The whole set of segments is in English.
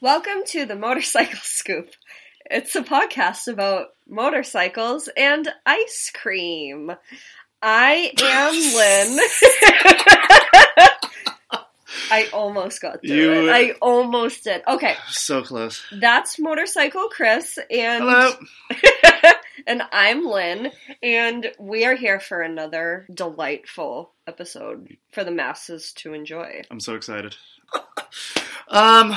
Welcome to the Motorcycle Scoop. It's a podcast about motorcycles and ice cream. I am Lynn. I almost got through You- it. I almost did. Okay, So close. that's Motorcycle Chris and Hello. and I'm Lynn and we are here for another delightful episode for the masses to enjoy. I'm so excited. Um.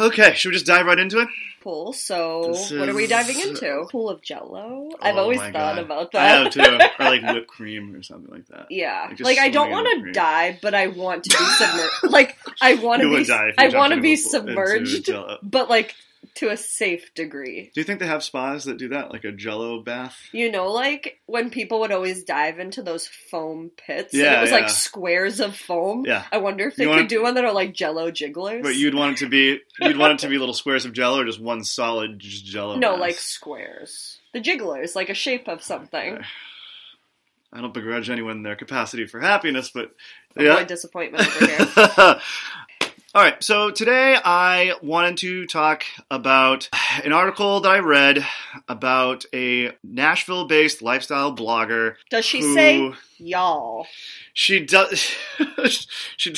Okay. Should we just dive right into it? Pool. So, This what are we diving into? Pool of Jello. I've Oh always thought God. about I that. have too. Or like whipped cream or something like that. Yeah, Like, like, I don't want to die, but I want to be submerged. like I want to be, I want to be a pool- into submerged, but like to a safe degree. Do you think they have spas that do that, like a Jello bath? You know, like when people would always dive into those foam pits, and Yeah, it was yeah. like squares of foam. Yeah. I wonder if they You could wanna- do one that are like Jello jigglers. But you'd want it to be you'd want it to be little squares of Jello or just one solid Jello. no, mass? like squares. The jigglers, like a shape of something. I don't begrudge anyone their capacity for happiness, but yeah. disappointment over here. All right, so today I wanted to talk about an article that I read about a Nashville based lifestyle blogger. Does she say y'all? she does she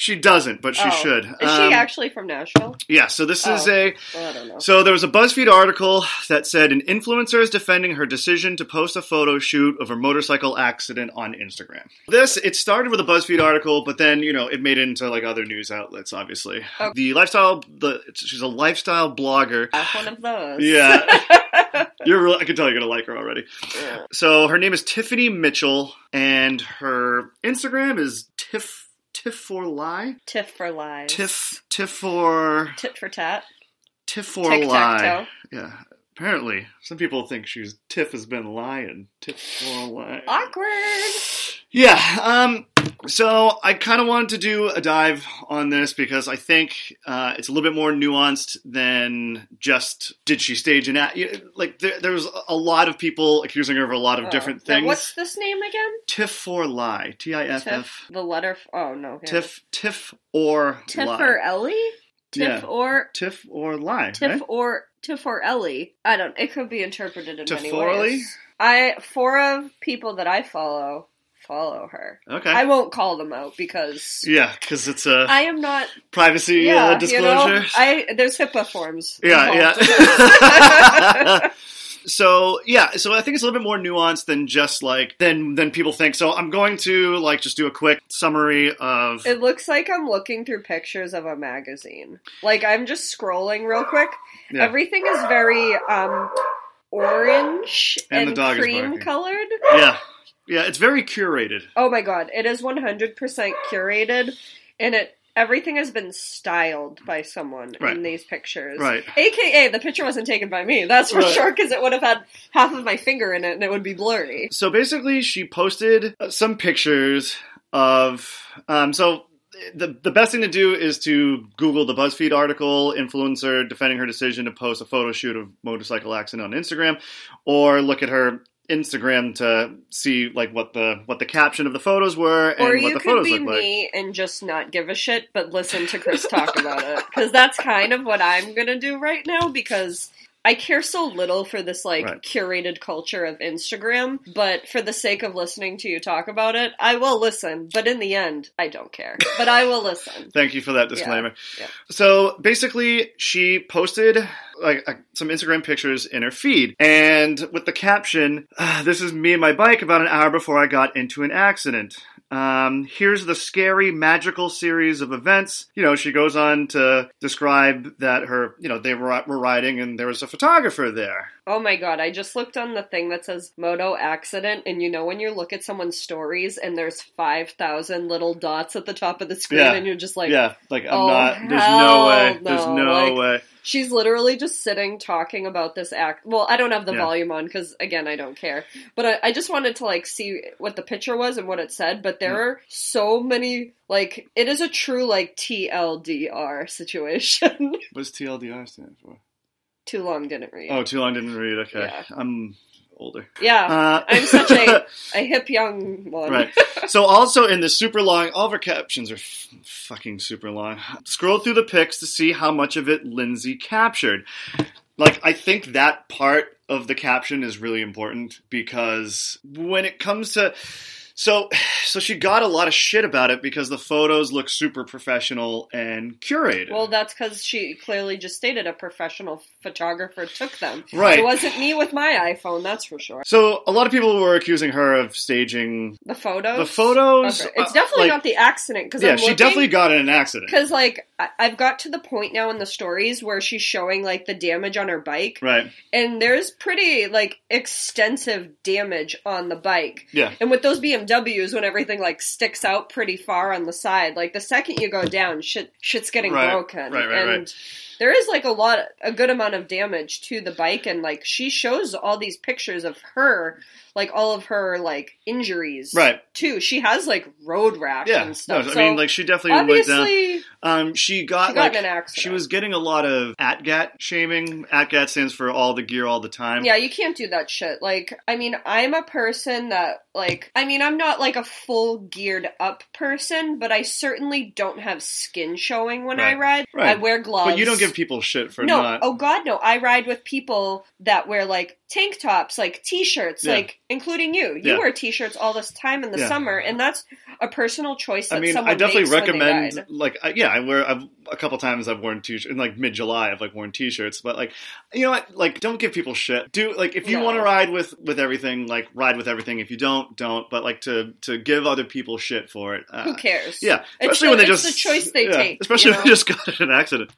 she doesn't, but she Oh. should. Is Um, she actually from Nashville? Yeah, so this is Oh. a Well, I don't know. so there was a BuzzFeed article that said an influencer is defending her decision to post a photo shoot of her motorcycle accident on Instagram. This it started with a BuzzFeed article, but then you know it made it into like other news outlets. Obviously, Okay. the lifestyle the she's a lifestyle blogger. One of those. Yeah, you're really, I can tell you're gonna like her already. Yeah. So her name is Tiffany Mitchell, and her Instagram is Tiff Tiff for lie Tiff for lies. Tiff Tiff for Tit for tat. Tiff for lie. Yeah. Apparently, some people think she's Tiff has been lying. Tiff for lie. Awkward. Yeah. Um. So I kind of wanted to do a dive on this because I think uh, it's a little bit more nuanced than just did she stage an act. Like there, there's a lot of people accusing her of a lot of Oh. different Now, things. what's this name again? Tiff for lie. T I F F. The letter. F- oh no. yeah. Tiff. Tiff or Tiff lie. or Ellie. Tiff Yeah. or Tiff or lie. Tiff right? or Tiff or Ellie. I don't. It could be interpreted in many Tifforley? ways. I four of people that I follow follow her. Okay. I won't call them out because yeah, because it's a I am not. privacy Yeah, uh, disclosure. You know, I there's HIPAA forms. Yeah, yeah. so yeah, so I think it's a little bit more nuanced than just like than than people think. So I'm going to like just do a quick summary of It looks like I'm looking through pictures of a magazine. Like I'm just scrolling real quick. Yeah. Everything is very um orange And and, the dog cream colored. yeah, yeah. It's very curated. Oh my god, it is 100% curated and it everything has been styled by someone Right. in these pictures. Right. AKA the picture wasn't taken by me. That's for Right. sure cuz it would have had half of my finger in it and it would be blurry. So basically, she posted some pictures of. Um, so the the best thing to do is to Google the BuzzFeed article "influencer defending her decision to post a photo shoot of motorcycle accident on Instagram," or look at her Instagram to see like what the what the caption of the photos were and or what you the could photos be look like. me and just not give a shit, but listen to Chris talk about it. Because that's kind of what I'm gonna do right now. Because I care so little for this like Right. curated culture of Instagram, but for the sake of listening to you talk about it, I will listen. But in the end, I don't care. But I will listen. Thank you for that disclaimer. yeah. So basically, she posted like uh, some Instagram pictures in her feed, and with the caption, "Ah, "This is me and my bike about an hour before I got into an accident." Um, here's the scary, magical series of events. You know, she goes on to describe that her, you know, they were, were riding and there was a photographer there. Oh my god, I just looked on the thing that says moto accident, and you know when you look at someone's stories and there's 5,000 little dots at the top of the screen, Yeah. and you're just like, yeah, like I'm oh, not. There's no way. There's no, no like- way. She's literally just sitting talking about this act. Well, I don't have the Yeah. volume on because, again, I don't care. But I, I just wanted to like see what the picture was and what it said. But there Yeah. are so many like it is a true like TLDR situation. What does TLDR stand for? Too long didn't read. Oh, too long didn't read. Okay, Yeah. I'm older. Yeah, Uh, I'm such a, a hip young one. Right. So also in the super long, all of her captions are f- fucking super long. Scroll through the pics to see how much of it Lindsay captured. Like I think that part of the caption is really important because when it comes to so so she got a lot of shit about it because the photos look super professional and curated. Well, that's because she clearly just stated a professional photographer took them. Right. It wasn't me with my iPhone, that's for sure. so a lot of people were accusing her of staging The photos. the photos. Okay. It's uh, definitely like- not the accident because Yeah, she definitely got in an accident. Because like I've got to the point now in the stories where she's showing like the damage on her bike, Right. and there's pretty like extensive damage on the bike. Yeah. And with those BMWs, when everything like sticks out pretty far on the side, like the second you go down, shit shit's getting Right. broken. Right, right, and right. there is like a lot, a good amount of damage to the bike, and like she shows all these pictures of her, like all of her like injuries, Right. Too. She has like road rash Yeah. and No, stuff. I so mean, like she definitely went down. obviously, Um, she got she got like in an accident. she was getting a lot of ATGAT shaming. ATGAT stands for all the gear all the time. Yeah, you can't do that shit. Like, I mean, I'm a person that, like, I mean, I'm not like a full geared up person, but I certainly don't have skin showing when I ride. Right. I wear gloves. But you don't give people shit for no, not. oh god, no. I ride with people that wear like tank tops, like t-shirts, Yeah. like including you. You Yeah. wear t-shirts all this time in the Yeah. summer, and that's a personal choice. That I mean, someone I definitely recommend. Like, I, yeah, I wear. I've a couple times I've worn t-shirts in like mid July. I've like worn t-shirts, but like, you know what? Like, don't give people shit. Do like if you No. want to ride with with everything, like ride with everything. If you don't, don't. But like to to give other people shit for it. Uh, Who cares? Yeah, It's especially the- when they it's just the choice they take, especially you when they just got in an accident.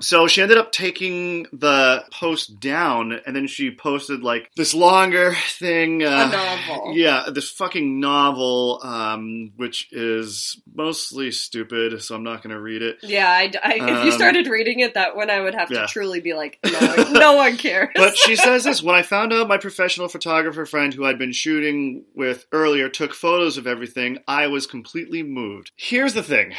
So she ended up taking the post down, and then she posted like this longer thing. Uh, A novel. Yeah, this fucking novel, um, which is mostly stupid. So I'm not going to read it. Yeah, I, I- if you Um, started reading it, that one I would have yeah. to truly be like, no, no one cares. But she says this when I found out my professional photographer friend who I'd been shooting with earlier took photos of everything, I was completely moved. Here's the thing.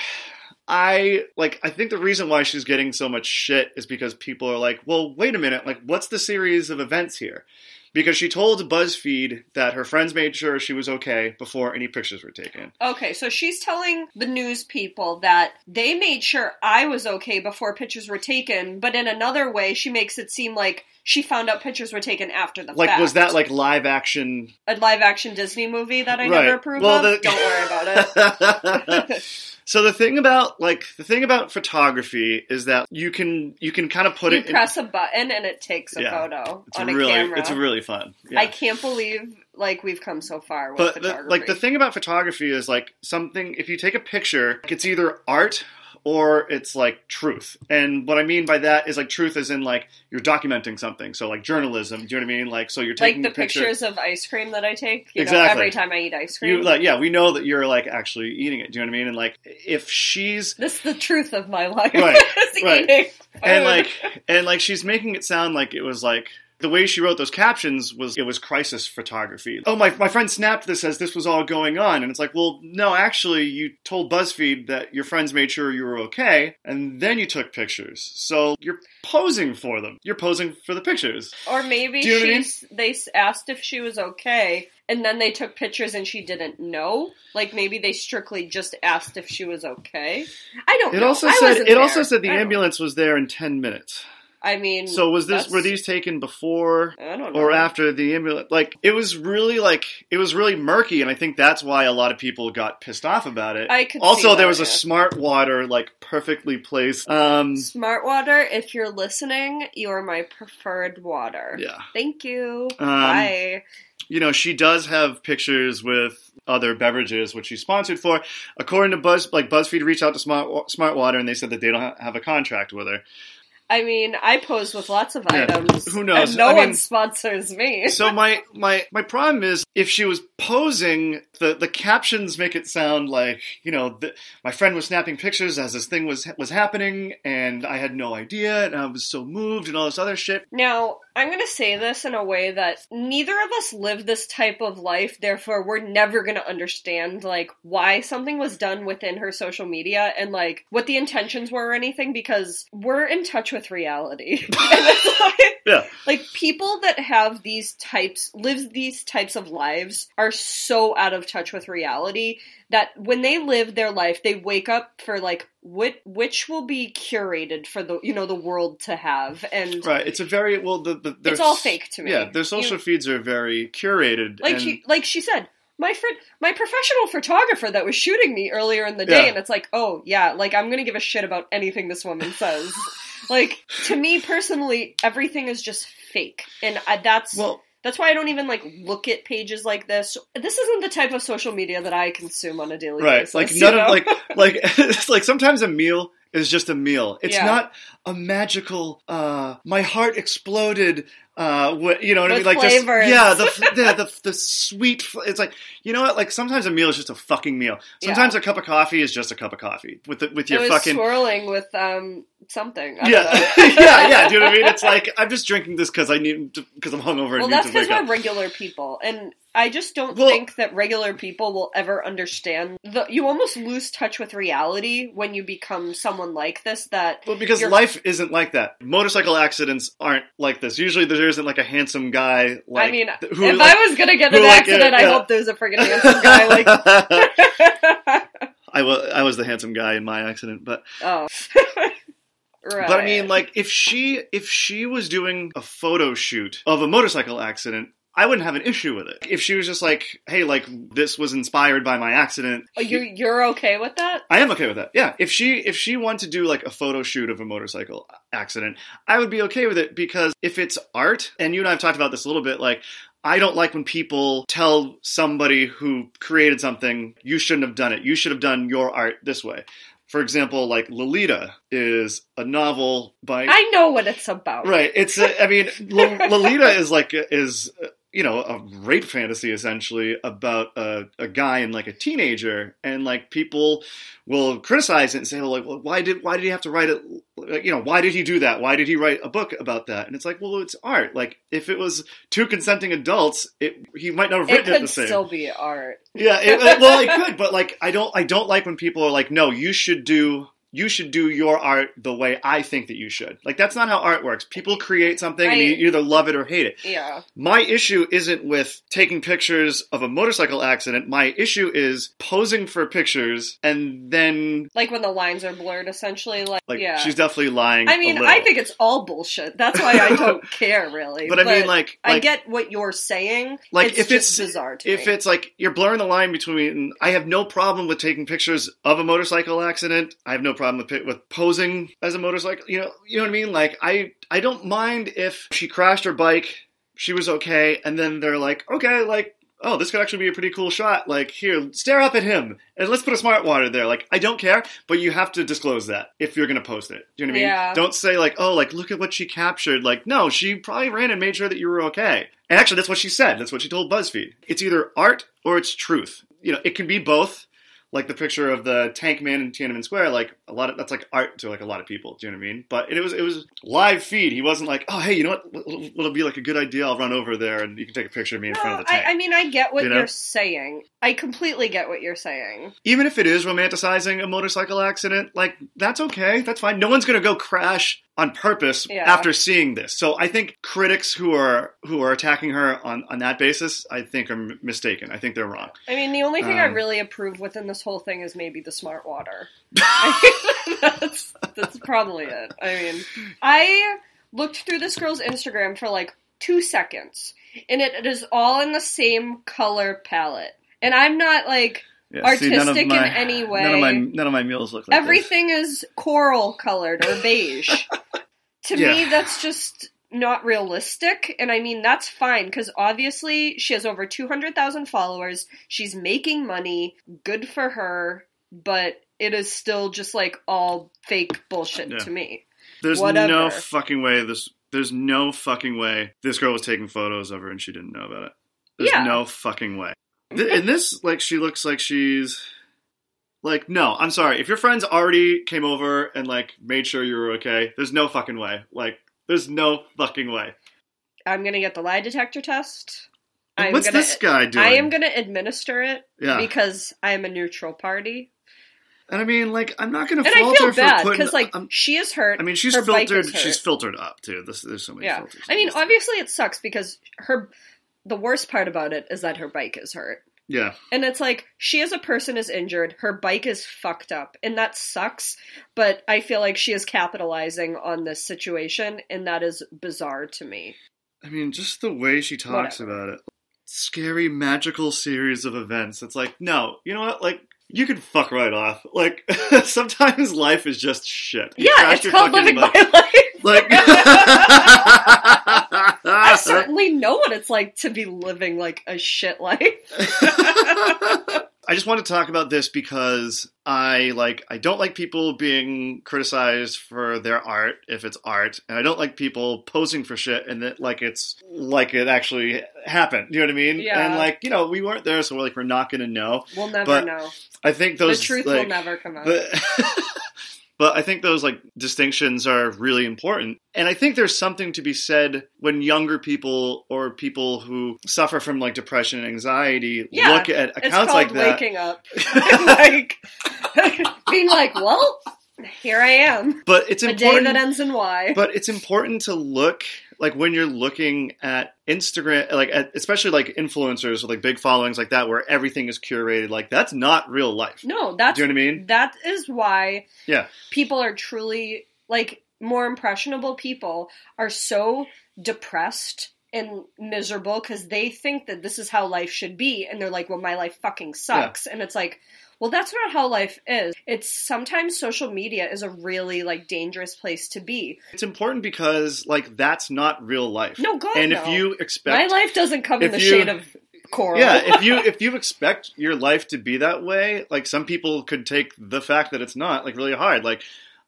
I like I think the reason why she's getting so much shit is because people are like, "Well, wait a minute. Like what's the series of events here?" Because she told BuzzFeed that her friends made sure she was okay before any pictures were taken. Okay, so she's telling the news people that they made sure I was okay before pictures were taken, but in another way, she makes it seem like she found out pictures were taken after the fact. Like fact. was that like live action a live action Disney movie that I Right. never approve Well, of? the- Don't worry about it. so the thing about like the thing about photography is that you can you can kind of put you it in, press a button and it takes a Yeah. photo it's on really a camera. it's really fun. Yeah. I can't believe like we've come so far with but the, like the thing about photography is like something if you take a picture it's either art or it's like truth and what i mean by that is like truth is in like you're documenting something so like journalism do you know what i mean like so you're like taking the picture pictures of ice cream that I take, you know, Exactly. every time I eat ice cream. you like yeah we know that you're like actually eating it do you know what i mean and like if she's this is the truth of my life. Right, right. eating and like and like she's making it sound like it was like the way she wrote those captions was it was crisis photography. Oh my my friend snapped this as this was all going on and it's like, well, no, actually you told BuzzFeed that your friends made sure you were okay and then you took pictures. So you're posing for them. You're posing for the pictures. Or maybe you know what I mean? she's they asked if she was okay, and then they took pictures and she didn't know. Like maybe they strictly just asked if she was okay. I don't. It know. also said it also said the ambulance was there in 10 minutes. I mean, So was this were these taken before I don't know. or after the ambulance. Like it was really like it was really murky, and I think that's why a lot of people got pissed off about it. I could also, see there that, was a smart water like perfectly placed. Um, Smart water. If you're listening, you are my preferred water. yeah, Thank you. Um, Bye. you know she does have pictures with other beverages, which she's sponsored for. According to Buzz, like BuzzFeed reached out to Smart Smart Water, and they said that they don't have a contract with her. I mean, I pose with lots of Yeah, items. who knows? And no I one mean- sponsors me. So my my my problem is if she was posing, the the captions make it sound like you know the, my friend was snapping pictures as this thing was was happening, and I had no idea, and I was so moved, and all this other shit. Now, I'm going to say this in a way that neither of us live this type of life, therefore we're never going to understand like why something was done within her social media and like what the intentions were or anything because we're in touch with reality. Like, Yeah. like people that have these types live these types of lives are so out of touch with reality that when they live their life they wake up for like which which will be curated for the you know the world to have and Right. It's a very well. The, the It's all fake to me. Yeah, their social You- feeds are very curated. like and, she like she said my friend my professional photographer that was shooting me earlier in the day Yeah. and it's like oh yeah like i'm gonna give a shit about anything this woman says like to me personally everything is just fake and I, that's well, that's why i don't even like look at pages like this this isn't the type of social media that i consume on a daily right. basis Like none of like like it's like sometimes a meal is just a meal. It's Yeah. not a magical. uh My heart exploded. Uh, what you know what I mean? Like just yeah, the yeah the the sweet. It's like you know what? Like sometimes a meal is just a fucking meal. Sometimes a cup of coffee is just a cup of coffee with the, with your fucking swirling with um something I yeah yeah yeah. Do you know what I mean? It's like I'm just drinking this because I need because I'm hungover and well that's because we're up. regular people and i just don't Well- think that regular people will ever understand the you almost lose touch with reality when you become someone like this that Well, because life isn't like that. Motorcycle accidents aren't like this. Usually, there isn't like a handsome guy. Like i mean who, if like- i was gonna get an like, accident uh, i hope there's a friggin' handsome guy like I was I was the handsome guy in my accident, but oh right but I mean, like if she if she was doing a photo shoot of a motorcycle accident. I wouldn't have an issue with it. If she was just like, hey, like, this was inspired by my accident. oh, you're, you're okay with that I am okay with that. Yeah. If she if she wanted to do like a photo shoot of a motorcycle accident, I would be okay with it because if it's art, and you and I have talked about this a little bit, like I don't like when people tell somebody who created something, you shouldn't have done it. You should have done your art this way. For example, like Lolita is a novel by i know what it's about Right. It's. A, I mean, Lo- Lolita is like is you know a rape fantasy essentially about a, a guy and like a teenager, and like people will criticize it and say, well, like, well, why did why did he have to write it? You know, why did he do that? Why did he write a book about that? And it's like, well, it's art. Like, if it was two consenting adults, it he might not have written it, could the same. It could still be art Yeah, it, it- well, I could, but like, I don't, I don't like when people are like, no, you should do, you should do your art the way I think that you should. Like, that's not how art works. People create something and you either love it or hate it. yeah My issue isn't with taking pictures of a motorcycle accident. My issue is posing for pictures and then, like when the lines are blurred essentially like, like, yeah she's definitely lying. I mean. I think it's all bullshit. That's why I don't care really. but I mean, like, I like, get what you're saying. Like, it's if just it's- bizarre to if me. it's like you're blurring the line between I have no problem with taking pictures of a motorcycle accident. I have no problem with with posing as a motorcycle. You know, you know what I mean? Like I I don't mind if she crashed her bike, she was okay, and then they're like, okay, like oh, this could actually be a pretty cool shot. Like here, stare up at him, and let's put a smart water there. Like I don't care, but you have to disclose that if you're gonna post it. Do you know what I mean? Yeah. Don't say like, oh, like look at what she captured. Like no, she probably ran and made sure that you were okay. And actually, that's what she said. That's what she told BuzzFeed. It's either art or it's truth. You know, it can be both. Like the picture of the tank man in Tiananmen Square, like a lot of that's like art to like a lot of people. Do you know what I mean? But it was it was live feed. He wasn't like, oh hey, you know what? It'll, be like a good idea? I'll run over there and you can take a picture of me in no, front of the tank. I, I mean, I get what You know? are saying. I completely get what you're saying. Even if it is romanticizing a motorcycle accident, like that's okay. That's fine. No one's gonna go crash on purpose Yeah. after seeing this. So I think critics who are who are attacking her on on that basis, I think are m- mistaken. I think they're wrong. I mean, the only thing I Um, really approve within this whole thing is maybe the smart water. That's that's probably it. I mean, I looked through this girl's Instagram for like two seconds, and it, it is all in the same color palette. And I'm not like Yeah, Artistic in any way. None of my none of my meals look like this. everything is coral colored or beige. to Yeah. me, that's just not realistic. And I mean, that's fine because obviously she has over 200,000 followers. She's making money. Good for her. But it is still just like all fake bullshit Yeah. to me. There's whatever. no fucking way this. There's no fucking way this girl was taking photos of her and she didn't know about it. There's Yeah. no fucking way. And this, like, she looks like she's like, no, I'm sorry. If your friends already came over and like made sure you were okay, there's no fucking way. Like, there's no fucking way. I'm gonna get the lie detector test. I'm What's gonna, this guy doing? I am gonna administer it yeah. because I am a neutral party, and I mean, like, I'm not and I fault feel her bad putting. because like um, she is hurt. I mean, she's filtered. She's filtered up too. This, there's so many Yeah. filters. I mean, obviously it sucks because her. The worst part about it is that her bike is hurt. yeah. And it's like she as a person is injured, her bike is fucked up, and that sucks. But I feel like she is capitalizing on this situation, and that is bizarre to me. I mean, just the way she talks Whatever. about it. Scary, magical series of events. It's like, no, you know what? Like, you can fuck right off. Like, sometimes life is just shit. You Yeah, it's your called fucking living my life. Like, I certainly know what it's like to be living like a shit life. I just want to talk about this because I like I don't like people being criticized for their art if it's art, and I don't like people posing for shit and that like it's like it actually happened. You know what I mean? Yeah. And like you know we weren't there, so we're like we're not going to know. We'll never But know. I think those the truth like, will never come out. But, but I think those like distinctions are really important. And I think there's something to be said when younger people or people who suffer from like depression and anxiety Yeah, look at accounts like that. waking up. like being like, well, here I am. But it's A day important that ends in Y. but it's important to look like when you're looking at Instagram, like at, especially like influencers with like big followings like that, where everything is curated. Like that's not real life. no, that's Do you know what I mean? that is why Yeah. people are truly like more impressionable people are so depressed and miserable because they think that this is how life should be and they're like well my life fucking sucks and it's like well that's not how life is it's sometimes social media is a really like dangerous place to be It's important because like that's not real life. no god and no. if you expect my life doesn't come in the you- shade of coral yeah if you if you expect your life to be that way like some people could take the fact that it's not like really hard like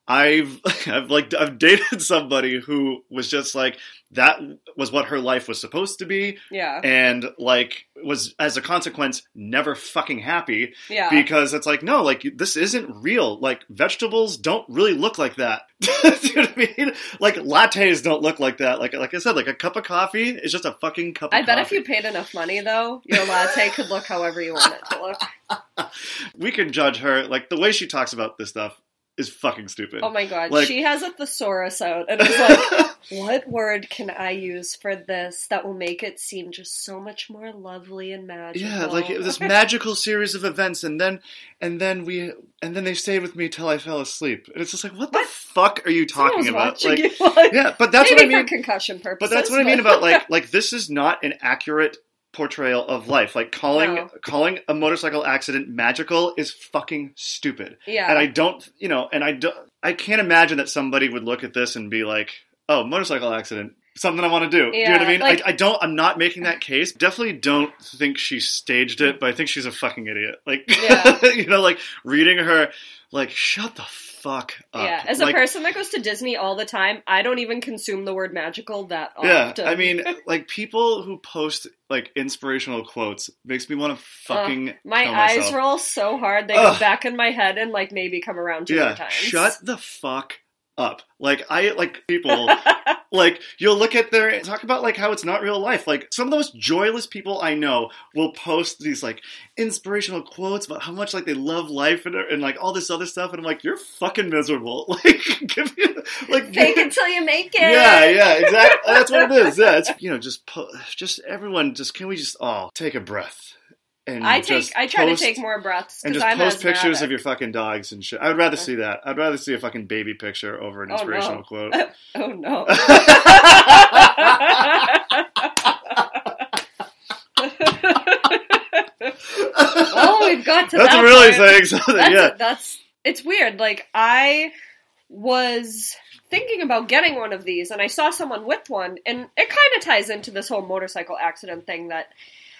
i've i've like i've dated somebody who was just like that was what her life was supposed to be yeah and like was as a consequence never fucking happy yeah because it's like no like this isn't real like vegetables don't really look like that Do you know what I mean? Like lattes don't look like that. Like like I said, like a cup of coffee is just a fucking cup. Of coffee. I bet coffee. if you paid enough money, though, your latte could look however you want it to look. we can judge her like the way she talks about this stuff is fucking stupid. Oh my god, Like- she has a thesaurus out and is like, what word can I use for this that will make it seem just so much more lovely and magical? yeah, like it was this magical series of events, and then and then we and then they stayed with me till I fell asleep, and it's just like, what the fuck are you talking about? Like, you, like, yeah, but that's maybe what I mean. concussion purposes. But that's what I mean about like like this is not an accurate portrayal of life. Like calling No. calling a motorcycle accident magical is fucking stupid. yeah, And I don't, you know, and I don't I can't imagine that somebody would look at this and be like, "Oh, motorcycle accident, something I want to do." you know what I mean? like- I, I don't. I'm not making that case. Definitely don't think she staged it, but I think she's a fucking idiot. Like, Yeah. you know, like reading her, like, shut the fuck up. yeah. As a Like, person that goes to Disney all the time, I don't even consume the word magical that Yeah, often. I mean, like people who post like inspirational quotes makes me want to fucking my kill eyes myself. roll so hard they Ugh. go back in my head and like maybe come around two yeah, times. shut the fuck up. Like I like people like you'll look at their talk about like how it's not real life. Like some of the most joyless people I know will post these like inspirational quotes about how much like they love life and, and like all this other stuff, and I'm like, you're fucking miserable. Like, give me like Fake it till you make it. Yeah, yeah, exactly. That's what it is. Yeah, it's you know, just po- just everyone, just can we just all take a breath and I take. I try post- to take more breaths and just I'm post pictures of your fucking dogs and shit. I would rather see that. I'd rather see a fucking baby picture over an Oh, no. inspirational quote. Oh no. oh, we've got to That's that really saying something. That's, yeah, that's it's weird. Like I was thinking about getting one of these, and I saw someone with one, and it kind of ties into this whole motorcycle accident thing that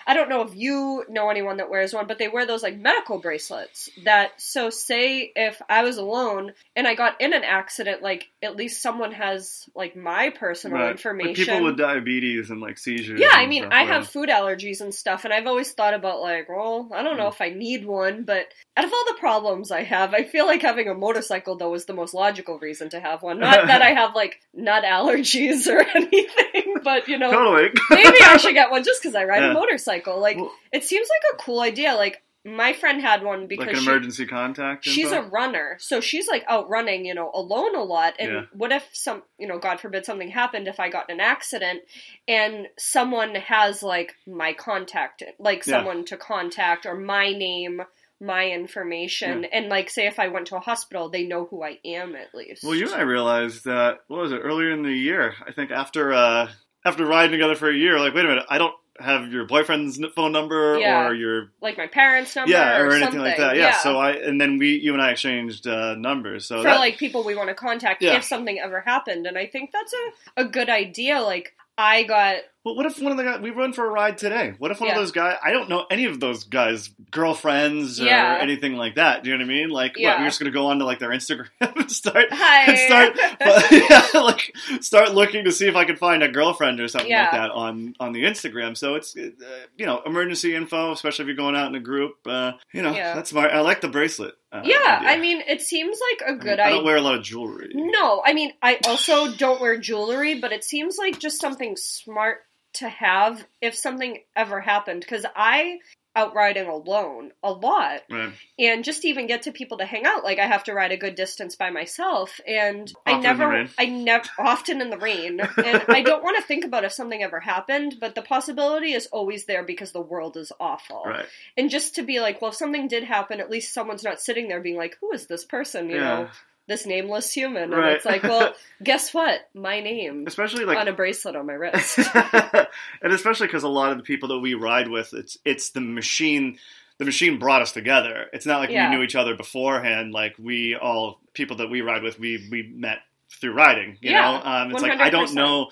I don't know if you know anyone that wears one, but they wear those like medical bracelets that so say if I was alone and I got in an accident, like at least someone has like my personal Right. information. Like people with diabetes and like seizures. yeah, I mean, stuff, I yeah. have food allergies and stuff, and I've always thought about like, well, I don't know Mm. if I need one, but out of all the problems I have, I feel like having a motorcycle though is the most logical reason to have one. Not that I have like nut allergies or anything, but you know, totally. maybe I should get one just because I ride Yeah. a motorcycle. Like, Well- it seems like a cool idea. Like, my friend had one because like an she, emergency contact. she's a runner, so she's like out running, you know, alone a lot. And Yeah. what if some, you know, God forbid something happened if I got in an accident and someone has like my contact, like Yeah. someone to contact or my name, my information, and like say if I went to a hospital, they know who I am at least. Well, you and I realized that what was it earlier in the year? I think after uh, after riding together for a year, like, wait a minute, I don't have your boyfriend's phone number Yeah. or your like my parents' number, yeah or, anything something. like that. Yeah. So I and then we you and I exchanged uh, numbers. So for that, like people we want to contact Yeah. if something ever happened and i think that's a, a good idea like i got Well, what if one of the guys we run for a ride today? What if one Yeah. of those guys? I don't know any of those guys' girlfriends or Yeah. anything like that. Do you know what I mean? Like, what, we're just gonna go onto like their Instagram and start and start but, yeah, like start looking to see if I can find a girlfriend or something like that on on the Instagram. So it's uh, you know emergency info, especially if you're going out in a group. Uh, you know Yeah. that's smart. I like the bracelet. Uh, yeah idea. i mean it seems like a good I don't idea wear a lot of jewelry. no i mean i also don't wear jewelry but it seems like just something smart to have if something ever happened because i out riding alone a lot Right. and just to even get to people to hang out like i have to ride a good distance by myself and i Often the never i never often in the rain and i don't want to think about if something ever happened but the possibility is always there because the world is awful Right. and just to be like well if something did happen at least someone's not sitting there being like who is this person you Yeah. know this nameless human and Right. it's like well guess what my name Especially like on a bracelet on my wrist and especially because a lot of the people that we ride with, it's it's the machine. The machine brought us together. It's not like Yeah. we knew each other beforehand. Like we all people that we ride with, we we met through riding. You Yeah, know, um, it's like I don't know.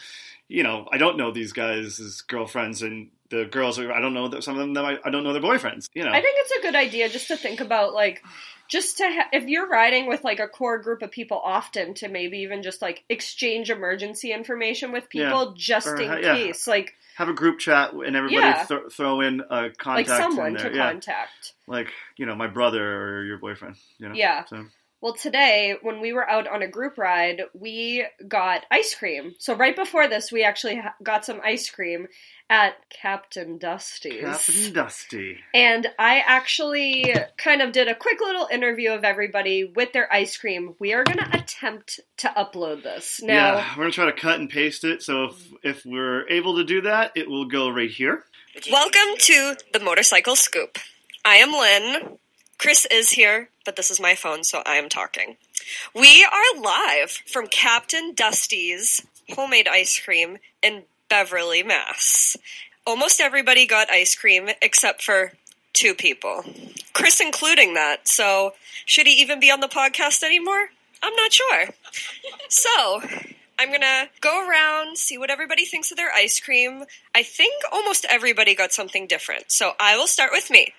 You know, I don't know these guys' girlfriends and the girls. Are, I don't know that some of them. I, I don't know their boyfriends. You know, I think it's a good idea just to think about like just to ha- if you're riding with like a core group of people often to maybe even just like exchange emergency information with people just Or, in yeah. case like have a group chat and everybody Yeah. th- throw in a contact like someone in to yeah, contact. like you know, my brother or your boyfriend. You know, Yeah. So Well, today when we were out on a group ride, we got ice cream. So right before this, we actually ha- got some ice cream at Captain Dusty's. Captain Dusty. And I actually kind of did a quick little interview of everybody with their ice cream. We are going to attempt to upload this. Now, yeah, we're gonna try to cut and paste it. So if if we're able to do that, it will go right here. welcome to the Motorcycle Scoop. I am Lynn. Chris is here, but this is my phone, so I am talking. We are live from Captain Dusty's homemade ice cream in Beverly, Mass. Almost everybody got ice cream except for two people. Chris including that, so should he even be on the podcast anymore? I'm not sure. So, I'm gonna go around, see what everybody thinks of their ice cream. I think almost everybody got something different, so I will start with me.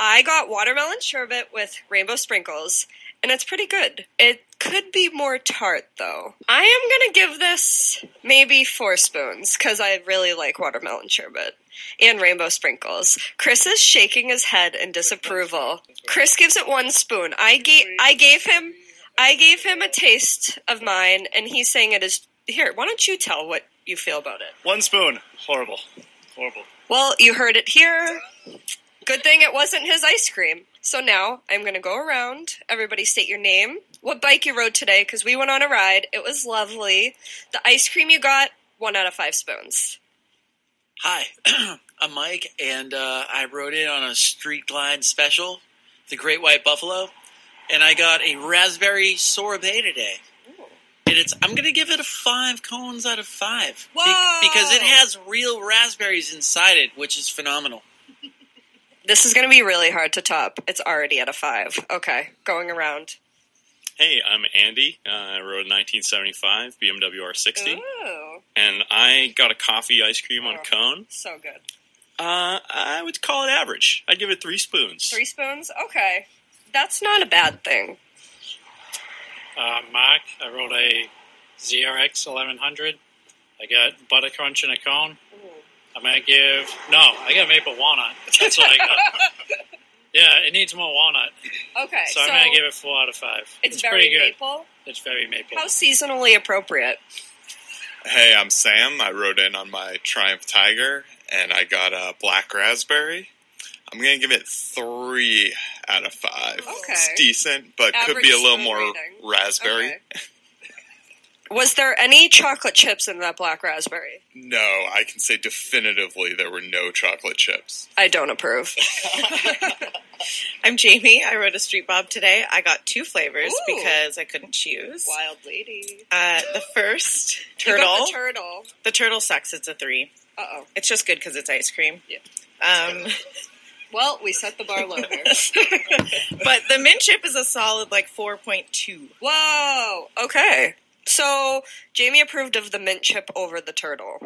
I got watermelon sherbet with rainbow sprinkles, and it's pretty good. It could be more tart, though. I am gonna give this maybe four spoons, because I really like watermelon sherbet and rainbow sprinkles. Chris is shaking his head in disapproval. Chris gives it one spoon. I gave I gave him I gave him a taste of mine, and he's saying it is here. Why don't you tell what you feel about it? One spoon. Horrible. Horrible. Well, you heard it here. Good thing it wasn't his ice cream. So now I'm going to go around. Everybody state your name, what bike you rode today, because we went on a ride. It was lovely. The ice cream you got, one out of five spoons. Hi, I'm Mike, and uh, I rode in on a Street Glide special, the Great White Buffalo, and I got a raspberry sorbet today. And it's I'm gonna give it a five cones out of five Be- Whoa! because it has real raspberries inside it, which is phenomenal. This is going to be really hard to top. It's already at a five. Okay, going around. Hey, I'm Andy. Uh, I rode a 1975 BMW R60, Ooh, and I got a coffee ice cream on a cone. so good. Uh, I would call it average. I'd give it three spoons. Three spoons? Okay. That's not a bad thing. Uh, Mark, I rolled a ZRX 1100. I got butter crunch in a cone. I'm gonna give no. I got maple walnut. That's what I got. yeah, it needs more walnut, Okay, so, I'm gonna give it four out of five. it's, pretty very good. maple. It's very maple. How seasonally appropriate. Hey, I'm Sam. I rode in on my Triumph Tiger, and I got a black raspberry. I'm gonna give it three out of five. Okay. It's decent, but could be a little more rating. raspberry. Okay. Was there any chocolate chips in that black raspberry? No, I can say definitively there were no chocolate chips. I don't approve. I'm Jamie. I rode a street bob today. I got two flavors Ooh. because I couldn't choose. Wild lady. Uh, the first turtle. the turtle. the turtle sucks. It's a three. Uh oh. It's just good because it's ice cream. Yeah. Um, Well, we set the bar low here. but the mint chip is a solid like four point two. Whoa. Okay. So Jamie approved of the mint chip over the turtle.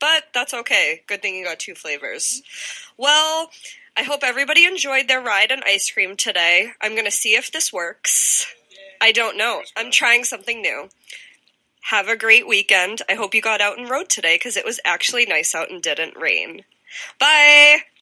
But that's okay. Good thing you got two flavors. Well, I hope everybody enjoyed their ride on ice cream today. I'm going to see if this works. I don't know. I'm trying something new. Have a great weekend. I hope you got out and rode today because it was actually nice out and didn't rain. Bye.